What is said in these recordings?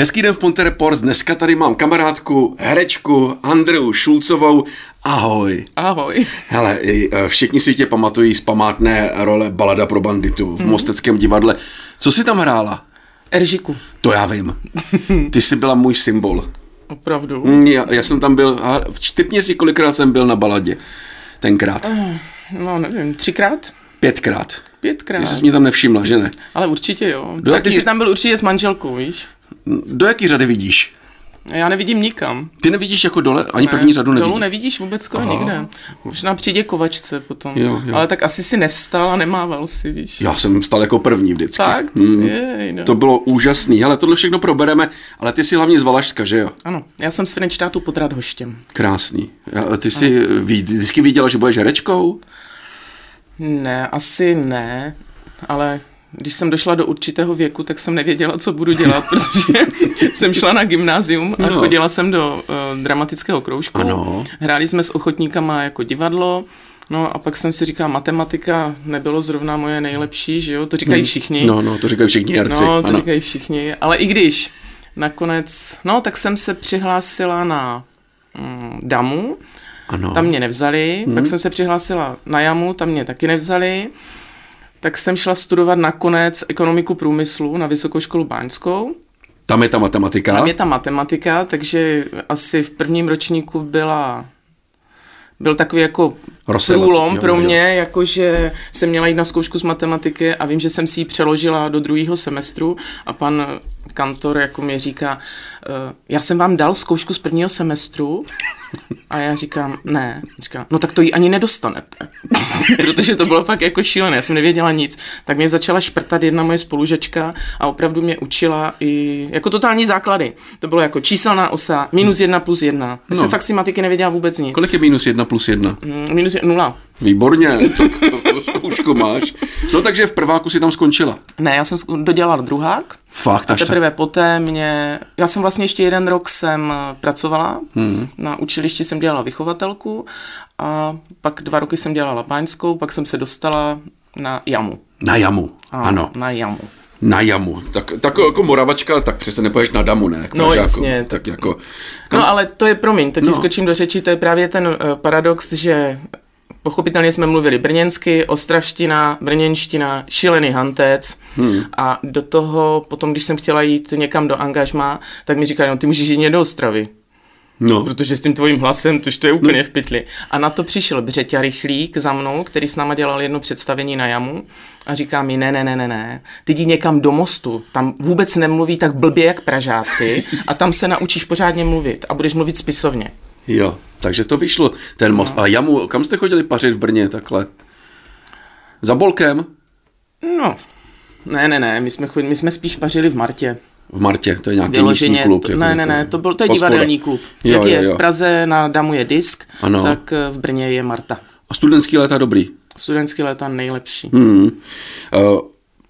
Hezký den v Ponte Reports. Dneska tady mám kamarádku, herečku Andreu Šulcovou. Ahoj. Ahoj. Hele, e, všichni si tě pamatují z památné role Balada pro banditu v hmm. Mosteckém divadle. Co jsi tam hrála? Eržiku. To já vím. Ty jsi byla můj symbol. Opravdu? Mm, já, já jsem tam byl, typně si kolikrát jsem byl na baladě tenkrát. Eh, no nevím, třikrát? Pětkrát. Pětkrát. Ty jsi mě tam nevšimla, že ne? Ale určitě jo. Do tak ty jsi tam byl určitě s manželkou, víš? Do jaký řady vidíš? Já nevidím nikam. Ty nevidíš jako dole? Ani Ne, první řadu nevidíš? Dolů nevidíš vůbec skoro nikde. Možná přijde kovačce potom. Jo, jo. Ale tak asi si nevstal a nemával si, víš? Já jsem stal jako první vždycky. Fakt? Mm. Jej, no. To bylo úžasný. Hele, tohle všechno probereme, ale ty jsi hlavně z Valašska, že jo? Ano, já jsem z Frenštátu pod Radhoštěm. Krásný. A Ty jsi ví- vždycky viděla, že budeš herečkou? Ne, asi ne, ale když jsem došla do určitého věku, tak jsem nevěděla, co budu dělat, protože jsem šla na gymnázium a No. chodila jsem do uh, dramatického kroužku. Ano. Hráli jsme s ochotníkama jako divadlo. No a pak jsem si říkala, matematika nebylo zrovna moje nejlepší, že jo? To říkají všichni. No, no, to říkají všichni herci. No, to ano. říkají všichni. Ale i když nakonec, no tak jsem se přihlásila na mm, damu, ano. tam mě nevzali, hmm. pak jsem se přihlásila na jamu, tam mě taky nevzali, tak jsem šla studovat nakonec ekonomiku průmyslu na Vysokou školu báňskou. Tam je ta matematika. Tam je ta matematika, takže asi v prvním ročníku byla byl takový jako Rozsevací, průlom jo, pro jo. mě, jakože jsem měla jít na zkoušku z matematiky a vím, že jsem si ji přeložila do druhého semestru a pan kantor jako mě říká, "Eh, já jsem vám dal zkoušku z prvního semestru a já říkám, ne. Říká, no tak to ji ani nedostanete. Protože to bylo fakt jako šílené, já jsem nevěděla nic. Tak mě začala šprtat jedna moje spolužečka a opravdu mě učila i jako totální základy. To bylo jako číselná osa, minus jedna plus jedna. Já No. jsem fakt si matiky nevěděla vůbec nic. Kolik je minus jedna plus jedna? Mm, Minus je nula. Výborně, tak zkoušku máš. No takže v prváku si tam skončila. Ne, já jsem dodělala druhák. Fakt, až tak. Teprve poté mě, já jsem vlastně ještě jeden rok jsem eh, pracovala, hmm. na učilišti jsem dělala vychovatelku a pak dva roky jsem dělala báňskou, pak jsem se dostala na jamu. Na jamu, A, ano. Na jamu. Na jamu. Tak, tak jako moravačka, tak přece nepoješ na damu, ne? K No, Pražáku. jasně. Tak jako... Kam No ale to je, promiň, teď No. no. skočím do řeči, to je právě ten uh, paradox, že pochopitelně jsme mluvili brněnsky, ostravština, brněnština, šilený hantec hmm. a do toho potom, když jsem chtěla jít někam do angažma, tak mi říkají, no ty můžeš jít do Ostravy. No, Protože s tím tvojím hlasem, tož to je úplně v pytli. A na to přišel Břeťa Rychlík za mnou, který s náma dělal jedno představení na jamu a říká mi, ne, ne, ne, ne, ne, ty jdi někam do mostu, tam vůbec nemluví tak blbě jak Pražáci a tam se naučíš pořádně mluvit a budeš mluvit spisovně. Jo. Takže to vyšlo, ten most. No. A jamu, kam jste chodili pařit v Brně takhle? Za bolkem? No, ne, ne, ne, my jsme, chod, my jsme spíš pařili v Martě. V Martě, to je nějaký Vyloženě, místní klub. to, jako- ne, ne, ne, to, byl, to je hospoda. divadelní klub. Jo, Jak jo, je jo. v Praze na Damu je disk, Ano. tak eh, v Brně je Marta. A studentský léta dobrý. Studentský léta nejlepší. Hmm. Uh,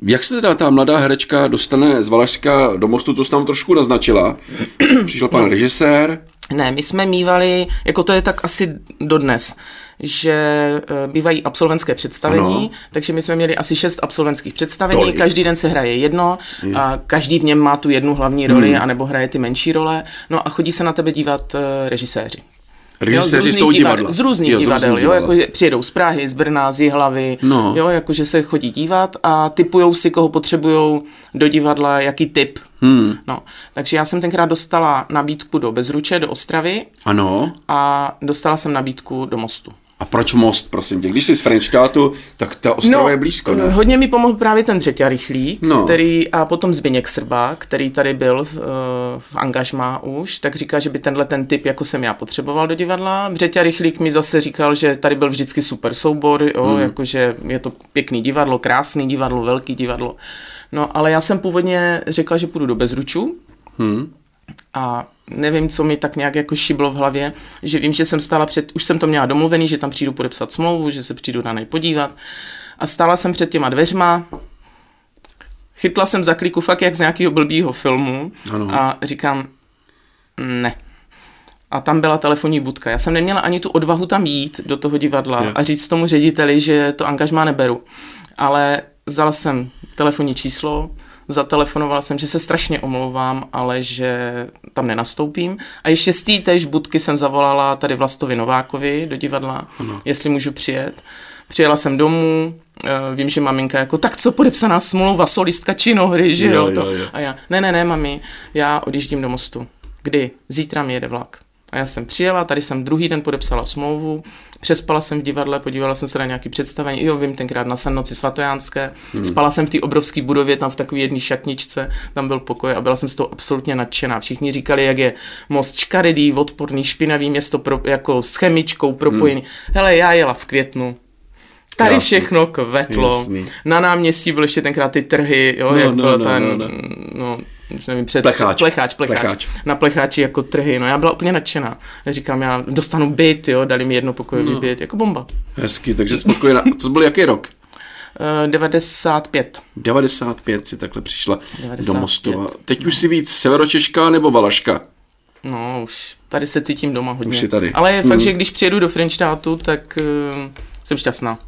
jak se teda ta mladá herečka dostane z Valašska do mostu, to jsi tam trošku naznačila. Přišel pan režisér. Ne, my jsme mývali, jako to je tak asi dodnes, že eh, bývají absolventské představení, Ano. ano. takže my jsme měli asi šest absolventských představení, Tolik. každý den se hraje jedno a každý v něm má tu jednu hlavní roli, hmm. anebo hraje ty menší role, no a chodí se na tebe dívat eh, režiséři. Režiséři z různých toho divadla. Z různých Jo, z divadel, různých jo, jako že přijedou z Prahy, z Brna, z Jihlavy, No. jo, jakože se chodí dívat a typujou si, koho potřebujou do divadla, jaký typ. Hmm. No, takže já jsem tenkrát dostala nabídku do Bezruče, do Ostravy Ano. a dostala jsem nabídku do Mostu. A proč most, prosím tě? Když jsi z Frenštátu, tak ta Ostrava je blízko, ne? Hodně mi pomohl právě ten Třetí Rychlík, No. no. který, a potom Zbyněk Srba, který tady byl uh, v angažmá už, tak říká, že by tenhle ten typ, jako jsem já, potřeboval do divadla. Břeťa Rychlík mi zase říkal, že tady byl vždycky super soubor, jo, hmm. jakože je to pěkný divadlo, krásný divadlo, velký divadlo. No, ale já jsem původně řekla, že půjdu do Bezručů, Hmm. A nevím, co mi tak nějak jako šiblo v hlavě, že vím, že jsem stála před, už jsem to měla domluvený, že tam přijdu podepsat smlouvu, že se přijdu na nej podívat a stála jsem před těma dveřma, chytla jsem za kliku fakt jak z nějakého blbýho filmu Ano. a říkám, ne. A tam byla telefonní budka. Já jsem neměla ani tu odvahu tam jít do toho divadla Jo. a říct tomu řediteli, že to angažmá neberu. Ale vzala jsem telefonní číslo, zatelefonovala jsem, že se strašně omlouvám, ale že tam nenastoupím. A ještě z té též budky jsem zavolala tady Vlastovi Novákovi do divadla, ano. jestli můžu přijet. Přijela jsem domů, uh, vím, že maminka jako, tak co podepsaná smlouva, solistka činohry, že jo, jo, to. jo, jo. A já, ne, ne, ne, mami, já odjíždím do mostu. Kdy? Zítra mi jede vlak. A já jsem přijela, tady jsem druhý den podepsala smlouvu, přespala jsem v divadle, podívala jsem se na nějaký představení, jo, vím, tenkrát na Sannoci svatojánské, hmm. spala jsem v té obrovské budově, tam v takové jedné šatničce, tam byl pokoj a byla jsem z toho absolutně nadšená. Všichni říkali, jak je most škaredý, odporný, špinavý město pro, jako s chemičkou propojený. Hmm. Hele, já jela v květnu, Tady Krásný. všechno kvetlo. Jasný. Na náměstí byly ještě tenkrát ty trhy, jo, no, jak no, byl no, ten, no, no. no už nevím, před, plecháč. Plecháč, plecháč. plecháč. Na plecháči jako trhy, no já byla úplně nadšená. Já říkám, já dostanu byt, jo, dali mi jednopokojový no. byt, jako bomba. Hezky, takže spokojená. To byl jaký rok? Uh, 95. 95 si takhle přišla 95. do Mostu. Teď už si víc severočeška nebo valaška? No, už tady se cítím doma hodně. Už je tady. Ale je fakt, že když přijedu do Frenštátu, tak uh, jsem šťastná.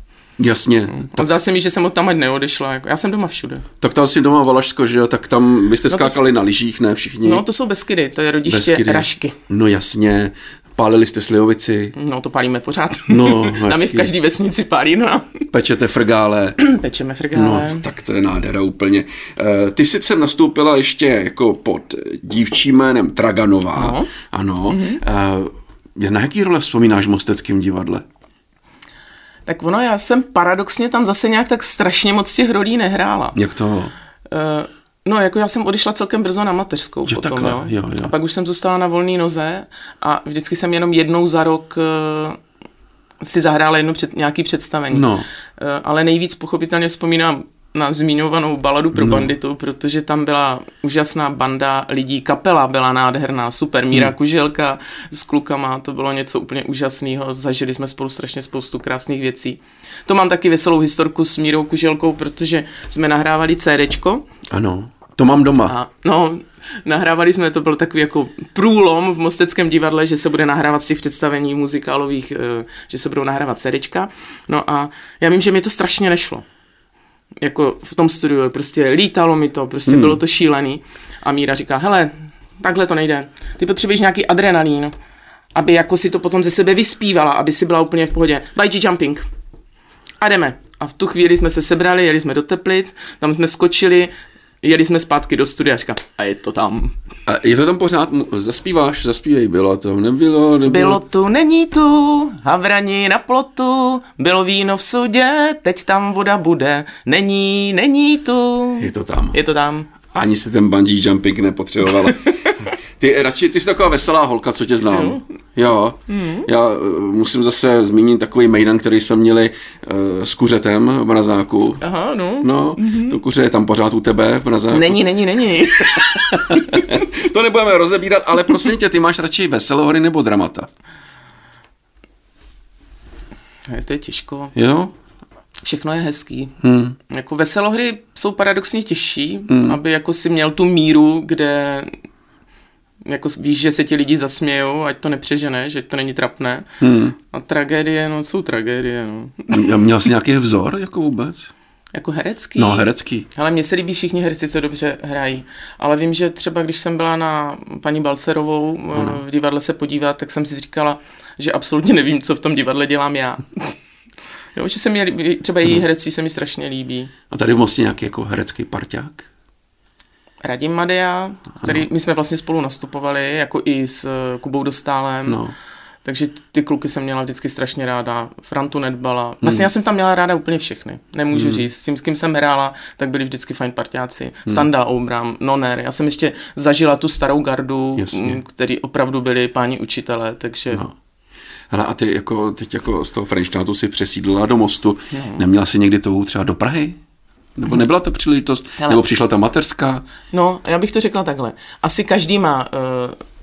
Jasně. No. Tak... Zdá se mi, že jsem od tam ať neodešla. Jako, já jsem doma všude. Tak tam si doma Valašsko, že jo? Tak tam byste no skákali to... na lyžích, ne všichni? No to jsou Beskydy, to je rodiště Beskydy. Rašky. No jasně. Pálili jste slivovici? No to pálíme pořád. No, Tam je v každý vesnici pálí, no. Pečete frgále? Pečeme frgále. No, tak to je nádhera úplně. Uh, ty sice nastoupila ještě jako pod dívčím jménem Traganová. No. Ano. Mm-hmm. Uh, na jaký role vzpomínáš v Mosteckém divadle? Tak ono, já jsem paradoxně tam zase nějak tak strašně moc těch rolí nehrála. Jak to? Uh, no, jako já jsem odešla celkem brzo na mateřskou jo, potom, takhle, jo. Jo, jo. A pak už jsem zůstala na volné noze a vždycky jsem jenom jednou za rok uh, si zahrála jedno před, nějaký představení. No. Uh, ale nejvíc pochopitelně vzpomínám na zmínovanou baladu pro no. banditu, protože tam byla úžasná banda lidí, kapela byla nádherná, super, Míra hmm. Kuželka s klukama, to bylo něco úplně úžasného, zažili jsme spolu strašně spoustu krásných věcí. To mám taky veselou historku s Mírou Kuželkou, protože jsme nahrávali CDčko. Ano, to mám doma. A, no, nahrávali jsme, to byl takový jako průlom v Mosteckém divadle, že se bude nahrávat z těch představení muzikálových, eh, že se budou nahrávat CDčka. No a já vím, že mi to strašně nešlo jako v tom studiu, prostě lítalo mi to, prostě hmm. bylo to šílený. A Míra říká, hele, takhle to nejde. Ty potřebuješ nějaký adrenalín, aby jako si to potom ze sebe vyspívala, aby si byla úplně v pohodě. Bungee jumping. A jdeme. A v tu chvíli jsme se sebrali, jeli jsme do Teplic, tam jsme skočili, jeli jsme zpátky do studia a říká, a je to tam. A je to tam pořád, zaspíváš, zaspívej, bylo to, nebylo, nebylo. Bylo tu, není tu, havrani na plotu, bylo víno v sudě, teď tam voda bude, není, není tu. Je to tam. Je to tam. Ani se ten bungee jumping nepotřebovala. Ty radši, ty jsi taková veselá holka, co tě znám. Jo. Mm. Já uh, musím zase zmínit takový mejdan, který jsme měli uh, s kuřetem v mrazáku. Aha, no. No, mm-hmm. to kuře je tam pořád u tebe v mrazáku. Není, není, není. to nebudeme rozebírat, ale prosím tě, ty máš radši veselohry nebo dramata? Je to je těžko. Jo? Všechno je hezký. Hmm. Jako veselohry jsou paradoxně těžší, hmm. aby jako si měl tu míru, kde jako víš, že se ti lidi zasmějou, ať to nepřežene, že to není trapné. Hmm. A tragédie, no, jsou tragédie, no. Měl jsi nějaký vzor, jako vůbec? Jako herecký? No, herecký. Ale mně se líbí všichni herci, co dobře hrají. Ale vím, že třeba když jsem byla na paní Balcerovou ano. v divadle se podívat, tak jsem si říkala, že absolutně nevím, co v tom divadle dělám já. jo, že se mi třeba její herectví se mi strašně líbí. A tady v Mostě nějaký jako herecký parťák? Radim Madea, který ano. my jsme vlastně spolu nastupovali, jako i s eh, Kubou Dostálem. No. Takže ty kluky jsem měla vždycky strašně ráda. Frantu Nedbala. Vlastně hmm. já jsem tam měla ráda úplně všechny. Nemůžu hmm. říct. S tím, s kým jsem hrála, tak byli vždycky fajn partiáci. Hmm. Standa Obram, Noner. Já jsem ještě zažila tu starou gardu, Jasně. který opravdu byli páni učitelé, takže... No. Hele, a ty jako, teď jako z toho Frenštátu si přesídlila do Mostu. No. Neměla si někdy tou třeba do Prahy? Nebo nebyla to příležitost? Hele. Nebo přišla ta materská? No, já bych to řekla takhle. Asi každý má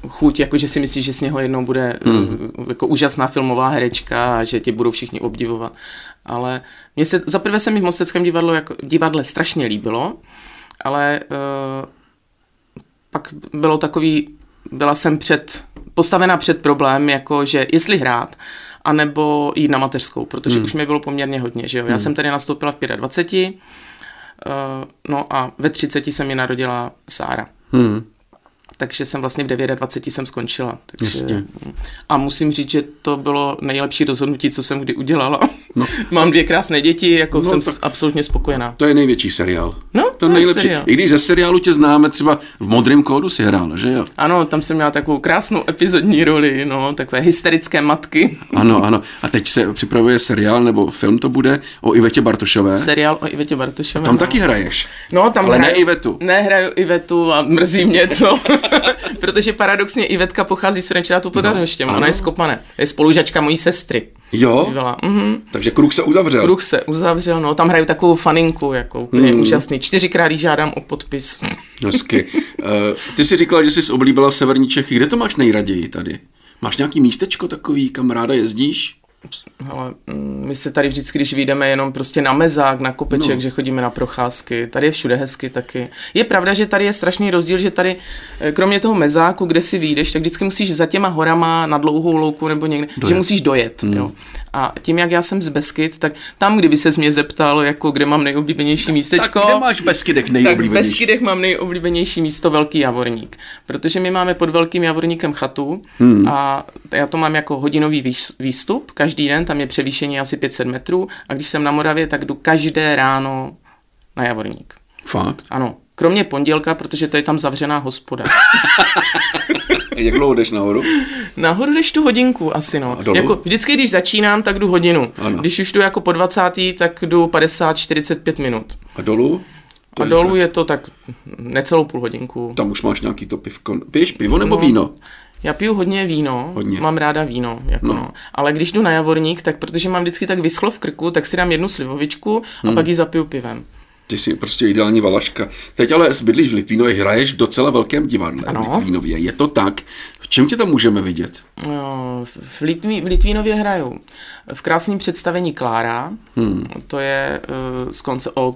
uh, chuť, jako že si myslí, že z něho jednou bude hmm. uh, jako úžasná filmová herečka a že tě budou všichni obdivovat. Ale mně se, zaprvé se mi v Mosteckém divadlu, jako, divadle strašně líbilo, ale uh, pak bylo takový, byla jsem před, postavena před problém, jako že jestli hrát, anebo jít na mateřskou, protože hmm. už mi bylo poměrně hodně, že jo. Já hmm. jsem tady nastoupila v 25, no a ve 30 se mi narodila Sára. Hmm. Takže jsem vlastně v 29 jsem skončila. Takže, Jasně. a musím říct, že to bylo nejlepší rozhodnutí, co jsem kdy udělala. No. Mám dvě krásné děti, jako No, jsem tak- absolutně spokojená. To je největší seriál. No, to to je nejlepší. seriál. I když ze seriálu tě známe třeba v Modrém kódu si hrála, že jo? Ano, tam jsem měla takovou krásnou epizodní roli, no, takové hysterické matky. Ano, ano. A teď se připravuje seriál nebo film to bude o Ivetě Bartošové. Seriál o Ivetě Bartošové. Tam no. taky hraješ. No, tam Ale ne hraju, Ivetu. Nehraju Ivetu a mrzí mě to, protože paradoxně Ivetka pochází z Frenčátu pod No, Radhoštěm, ano. ona je z Kopané, je spolužačka mojí sestry. Jo? Byla. Mhm. Takže kruh se uzavřel. Kruh se uzavřel, no, tam hraju takovou faninku, jako úplně Hmm. úžasný. Čtyřikrát žádám o podpis. Hezky. Uh, ty jsi říkala, že jsi oblíbila Severní Čechy. Kde to máš nejraději tady? Máš nějaký místečko takový, kam ráda jezdíš? Ale mm, my se tady vždycky, když vyjdeme jenom prostě na mezák, na kopeček, No. že chodíme na procházky, tady je všude hezky taky. Je pravda, že tady je strašný rozdíl, že tady, eh, kromě toho mezáku, kde si vyjdeš, tak vždycky musíš za těma horama na dlouhou louku nebo někde, Dojet. že musíš dojet. Hmm. Jo. A tím, jak já jsem z Beskyt, tak tam, kdyby se mě zeptal, jako kde mám nejoblíbenější místečko, Tak kde máš Beskydech tak v nejoblíbenější? Beskydech mám nejoblíbenější místo Velký Javorník, protože my máme pod Velkým Javorníkem chatu hmm. a já to mám jako hodinový výstup, každý den, tam je převýšení asi 500 metrů a když jsem na Moravě, tak jdu každé ráno na Javorník. Fakt? Ano, kromě pondělka, protože to je tam zavřená hospoda. Jak dlouho jdeš nahoru? Nahoru jdeš tu hodinku asi, no. Jako vždycky, když začínám, tak jdu hodinu. Ano. Když už jdu jako po 20, tak jdu 50-45 minut. A dolů? To A dolů tak- je to tak necelou půl hodinku. Tam už máš nějaký to pivko. Piješ pivo nebo No. víno? Já piju hodně víno, Hodně. mám ráda víno, jako No. no. ale když jdu na Javorník, tak protože mám vždycky tak vyschlo v krku, tak si dám jednu slivovičku a Hmm. pak ji zapiju pivem. Ty jsi prostě ideální valaška. Teď ale bydlíš v Litvínově, hraješ v docela velkém divadle Ano. v Litvínově. Je to tak? V čem tě tam můžeme vidět? No, v, Litví, v Litvínově hraju v krásném představení Klára, hmm. to je uh, z konce, o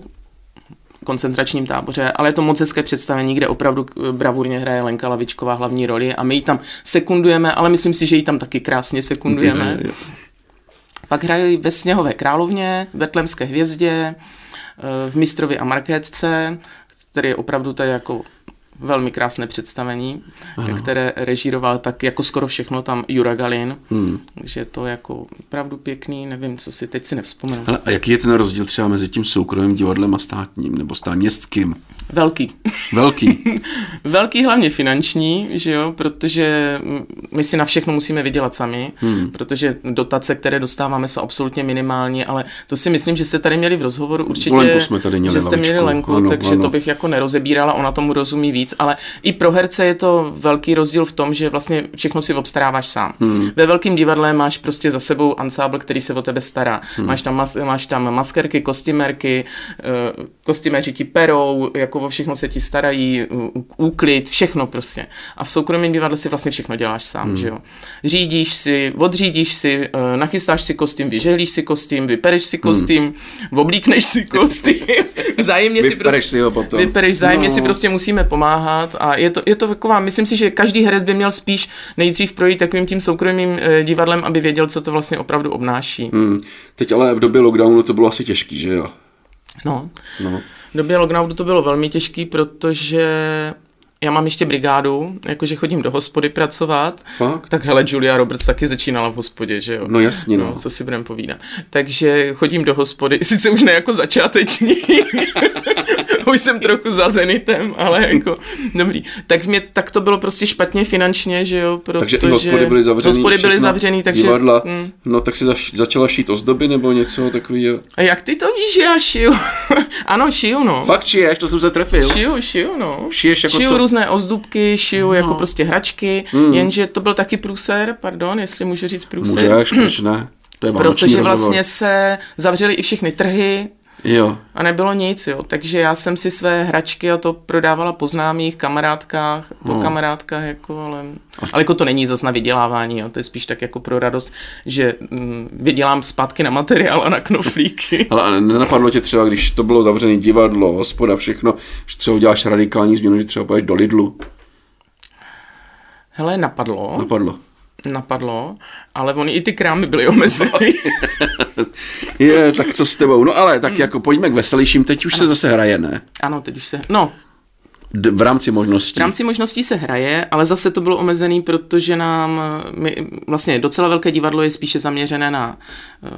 koncentračním táboře, ale je to moc hezké představení, kde opravdu eh, bravurně hraje Lenka Lavičková hlavní roli a my ji tam sekundujeme, ale myslím si, že ji tam taky krásně sekundujeme. Pak hrají ve Sněhové královně, v Betlemské hvězdě, eh, v Mistrovi a Markétce, který je opravdu tady jako velmi krásné představení, ano. které režíroval tak jako skoro všechno tam Jura Galin. Hmm. Takže to jako opravdu pěkný, nevím, co si teď si nevzpomenu. Ale a jaký je ten rozdíl třeba mezi tím soukromým divadlem a státním nebo stát městským? Velký. Velký. Velký hlavně finanční, že jo, protože my si na všechno musíme vydělat sami, hmm. protože dotace, které dostáváme, jsou absolutně minimální, ale to si myslím, že se tady měli v rozhovoru určitě, Lenku jsme tady měli, že jste měli. Lenku, Ano, takže ano. to bych jako nerozebírala, ona tomu rozumí víc, ale i pro herce je to velký rozdíl v tom, že vlastně všechno si obstaráváš sám. Hmm. Ve velkém divadle máš prostě za sebou ansábl, který se o tebe stará. Hmm. Máš, tam mas, máš tam maskerky, kostýmerky, eh, kostýmeři ti perou, jako o všechno se ti starají, úklid, všechno prostě. A v soukromém divadle si vlastně všechno děláš sám, hmm. že jo. Řídíš si, odřídíš si, eh, nachystáš si kostým, vyžehlíš si kostým, vypereš si kostým, hmm. oblíkneš si kostým, vzájemně si prostě... si ho potom. Vypereš, vzájemně No. si prostě musíme pomáhat a je to, je to taková, myslím si, že každý herec by měl spíš nejdřív projít takovým tím soukromým eh, divadlem, aby věděl, co to vlastně opravdu obnáší. Hmm. Teď ale v době lockdownu to bylo asi těžký, že jo? No. No. V době lockdownu to bylo velmi těžký, protože já mám ještě brigádu, jakože chodím do hospody pracovat. Fakt? Tak hele, Julia Roberts taky začínala v hospodě, že jo? No jasně, no. No, co si budeme povídat. Takže chodím do hospody, sice už ne jako začátečník, už jsem trochu za zenitem, ale jako dobrý. Tak, mě, tak to bylo prostě špatně finančně, že jo? Takže i hospody byly zavřený. Hospody byly zavřený, takže... Divadla. Mm. No tak si zaš, začala šít ozdoby nebo něco takového. A jak ty to víš, že já šiju? ano, šiju, no. Fakt šiješ, to jsem se trefil. Šiju, šiju, no. Šiješ jako šiju co? Různé ozdůbky, šiju no. jako prostě hračky, mm. jenže to byl taky průser, pardon, jestli můžu říct průser. Můžeš, proč ne? To je Protože rozhovor. vlastně se zavřely i všechny trhy Jo. a nebylo nic, jo. Takže já jsem si své hračky a to prodávala po známých kamarádkách, po No. kamarádkách, jako, ale, ale jako to není zas na vydělávání, jo. To je spíš tak jako pro radost, že mm, vydělám zpátky na materiál a na knoflíky. Ale nenapadlo tě třeba, když to bylo zavřené divadlo, hospoda, všechno, že třeba uděláš radikální změnu, že třeba půjdeš do Lidlu. Hele, napadlo. Napadlo. Napadlo, ale oni i ty krámy byly omezeny. Je, tak co s tebou? No ale tak jako pojďme k veselějším, teď už se zase hraje, ne? ano, teď už se, no, D- v rámci možností. v rámci možností se hraje, ale zase to bylo omezený, protože nám, my, vlastně docela velké divadlo je spíše zaměřené na uh,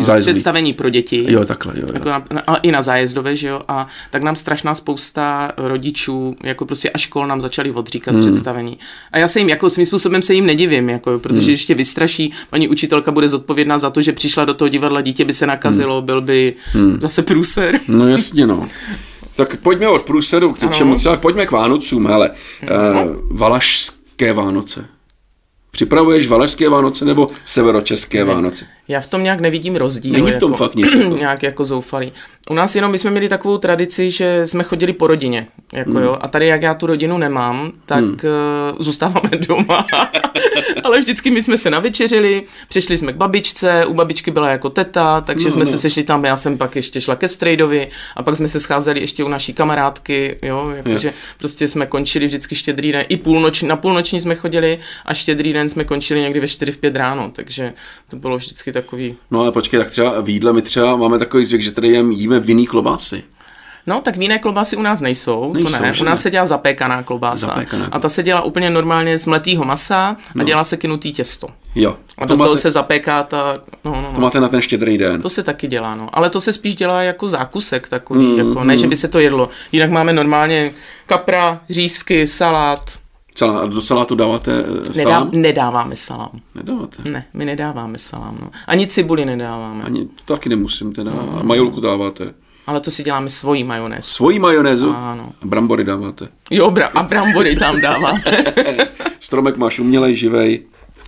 Zájezdový. představení pro děti. Jo, takhle, jo, jo. Jako na, na, ale i na zájezdové, že jo, a tak nám strašná spousta rodičů, jako prostě a škol nám začali odříkat hmm. představení. A já se jim, jako svým způsobem se jim nedivím, jako, protože hmm. ještě vystraší, paní učitelka bude zodpovědná za to, že přišla do toho divadla, dítě by se nakazilo, hmm. byl by hmm. zase průser. No jasně, no. Tak pojďme od průseru k něčemu třeba, pojďme k Vánocům, hele. No. Uh, Valašské Vánoce. Připravuješ Valašské Vánoce nebo severočeské Vánoce? Já v tom nějak nevidím rozdíl. Není v tom jako, fakt nic. Jako. nějak jako zoufalý. U nás jenom my jsme měli takovou tradici, že jsme chodili po rodině. Jako hmm. jo, a tady, jak já tu rodinu nemám, tak hmm. uh, zůstáváme doma. Ale vždycky my jsme se navečeřili, přišli jsme k babičce, u babičky byla jako teta, takže no, jsme no. se sešli tam, já jsem pak ještě šla ke strejdovi a pak jsme se scházeli ještě u naší kamarádky, jo, jakože prostě jsme končili vždycky štědrý den, i půlnoční, na půlnoční jsme chodili a štědrý den jsme končili někdy ve 4 v 5 ráno, takže to bylo vždycky takový... No ale počkej, tak třeba v jídle my třeba máme takový zvyk, že tady jem, jíme vinný klobásy. No, tak víné klobásy u nás nejsou, nejsou to ne. U nás se dělá zapékaná klobása. Zapékaná. A ta se dělá úplně normálně z mletýho masa a no. dělá se kynutý těsto. Jo. A, a to do máte... toho se zapéká ta... No, no, no. To máte na ten štědrý den. To se taky dělá, no. Ale to se spíš dělá jako zákusek takový, mm, jako, ne, mm. že by se to jedlo. Jinak máme normálně kapra, řízky, salát, Celá, a do salátu dáváte Nedá, salám? Nedáváme salám. Nedáváte? Ne, my nedáváme salám. No. Ani cibuli nedáváme. Ani, to taky nemusím teda. No. A majolku dáváte? Ale to si děláme svojí majonézu. Svojí majonézu? Ano. Brambory dáváte? Jo, bra- a brambory tam dáváme. Stromek máš umělej, živej?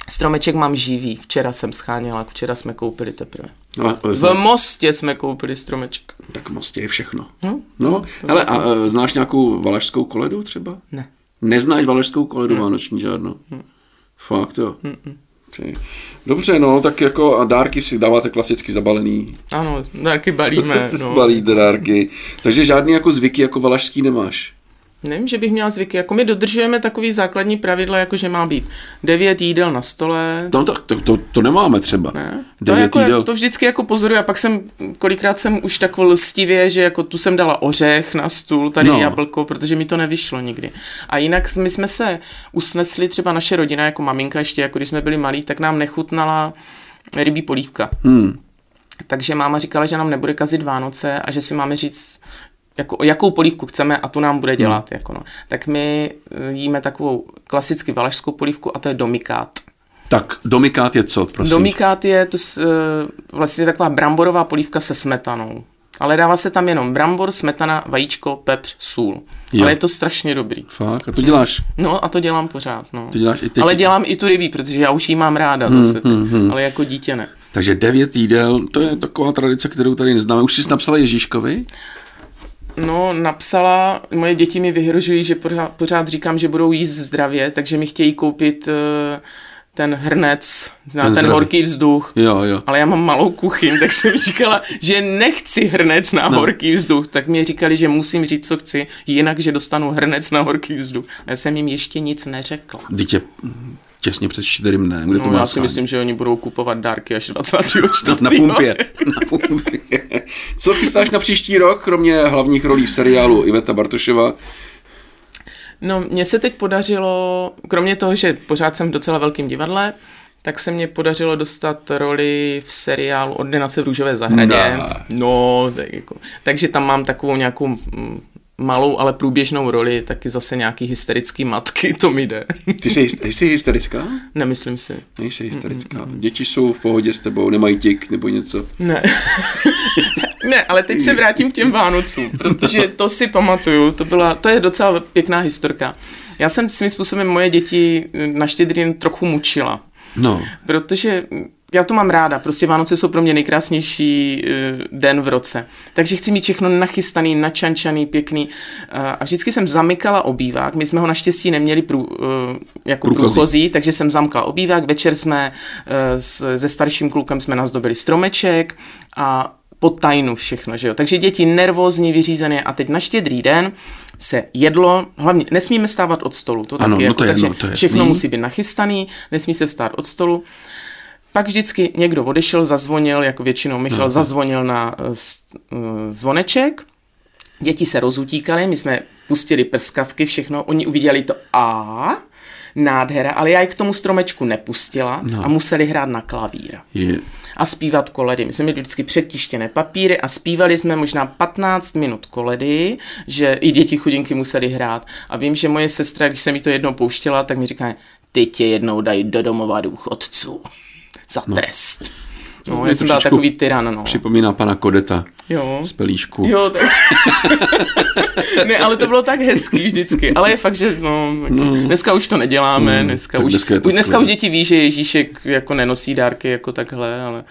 Stromeček mám živý. Včera jsem scháněla, včera jsme koupili teprve. No, v Mostě jsme koupili stromeček. Tak v Mostě je všechno. No, no hele, a e, znáš nějakou valašskou koledu třeba? Ne. Neznáš valašskou koledu hmm. vánoční žádnou? Hmm. Fakt jo. Hmm. Dobře, no, tak jako a dárky si dáváte klasicky zabalený. Ano, dárky balíme. No. Balíte dárky. Takže žádný jako zvyky jako valašský nemáš. Nevím, že bych měla zvyky. Jako my dodržujeme takový základní pravidla, jako že má být devět jídel na stole. No to, to, to, to nemáme třeba. Ne? To, jako, jídel. to vždycky jako pozoruju a pak jsem, kolikrát jsem už tak lstivě, že jako tu jsem dala ořech na stůl, tady no. jablko, protože mi to nevyšlo nikdy. A jinak my jsme se usnesli, třeba naše rodina, jako maminka ještě, jako když jsme byli malí, tak nám nechutnala rybí polívka. Hmm. Takže máma říkala, že nám nebude kazit Vánoce a že si máme říct, jako, jakou polívku chceme a tu nám bude dělat. Hmm. Jako no. Tak my eh, jíme takovou klasicky valašskou polívku a to je domikát. Tak domikát je co, prosím? Domikát je to uh, vlastně taková bramborová polívka se smetanou. Ale dává se tam jenom brambor, smetana, vajíčko, pepř, sůl. Jo. Ale je to strašně dobrý. Fakt? A to děláš? No a to dělám pořád. No. To děláš i teď? Ale dělám i tu rybí, protože já už ji mám ráda hmm, zase, hmm, hmm. ale jako dítě ne. Takže devět jídel, to je taková tradice, kterou tady neznáme. Už jsi napsala Ježíškovi? No, napsala, moje děti mi vyhrožují, že pořád, pořád říkám, že budou jíst zdravě, takže mi chtějí koupit uh, ten hrnec, ten, ten horký vzduch. Jo, jo. Ale já mám malou kuchyň, tak jsem říkala, že nechci hrnec na no. horký vzduch. Tak mi říkali, že musím říct, co chci, jinak, že dostanu hrnec na horký vzduch. A já jsem jim ještě nic neřekla. Dítě těsně před čtyřím dnem, kde no, to má já si myslím, že oni budou kupovat dárky až 24. na pumpě. na pumpě. Co chystáš na příští rok, kromě hlavních rolí v seriálu Iveta Bartoševa? No, mně se teď podařilo, kromě toho, že pořád jsem v docela velkým divadle, tak se mně podařilo dostat roli v seriálu Ordinace v růžové zahradě. No, no tak jako, takže tam mám takovou nějakou mm, malou, ale průběžnou roli, taky zase nějaký hysterický matky, to mi jde. Ty jsi, jsi hysterická? Nemyslím si. Nejsi hysterická. Mm-mm. Děti jsou v pohodě s tebou, nemají tik nebo něco? Ne. ne, ale teď se vrátím k těm Vánocům, protože to si pamatuju, to, byla, to je docela pěkná historka. Já jsem svým způsobem moje děti na štědrý trochu mučila. No. Protože já to mám ráda, prostě Vánoce jsou pro mě nejkrásnější uh, den v roce. Takže chci mít všechno nachystaný, načančaný, pěkný. Uh, a vždycky jsem zamykala obývák. My jsme ho naštěstí neměli prů, uh, jako průchozí. průchozí, takže jsem zamkla obývák. Večer jsme uh, s, se starším klukem jsme nazdobili stromeček a po tajnu všechno, že jo. Takže děti nervózní, vyřízené a teď na štědrý den se jedlo, hlavně nesmíme stávat od stolu, to Ano, taky, no jako, to je takže jedno, to je všechno jasný. musí být nachystaný, nesmí se vstát od stolu. Pak vždycky někdo odešel, zazvonil, jako většinou Michal Aha. zazvonil na s- uh, zvoneček, děti se rozutíkaly, my jsme pustili prskavky, všechno, oni uviděli to a nádhera, ale já je k tomu stromečku nepustila No. a museli hrát na klavír Je, a zpívat koledy. My jsme měli vždycky předtištěné papíry a zpívali jsme možná 15 minut koledy, že i děti chudinky museli hrát. A vím, že moje sestra, když jsem mi to jednou pouštěla, tak mi říká, ty tě jednou dají do domova důchodců za trest. No, mě já jsem trošičku takový tyran, no. připomíná pana Kodeta Jo. z Pelíšku. Jo, tak... ne, ale to bylo tak hezký vždycky. Ale je fakt, že no, no. dneska už to neděláme. Hmm, dneska, tak už, dneska je dneska už děti ví, že Ježíšek jako nenosí dárky jako takhle, ale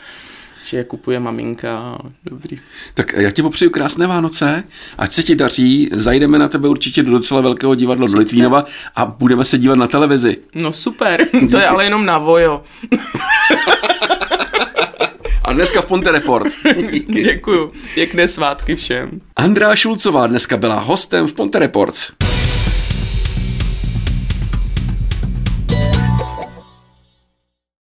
že je kupuje maminka. Dobrý. Tak já ti popřeju krásné Vánoce, ať se ti daří, zajdeme na tebe určitě do docela velkého divadla do Litvínova a budeme se dívat na televizi. No super, to je ale jenom na vojo. A dneska v Ponte Reports. Díky. Děkuju. Pěkné svátky všem. Andrá Šulcová dneska byla hostem v Ponte Reports.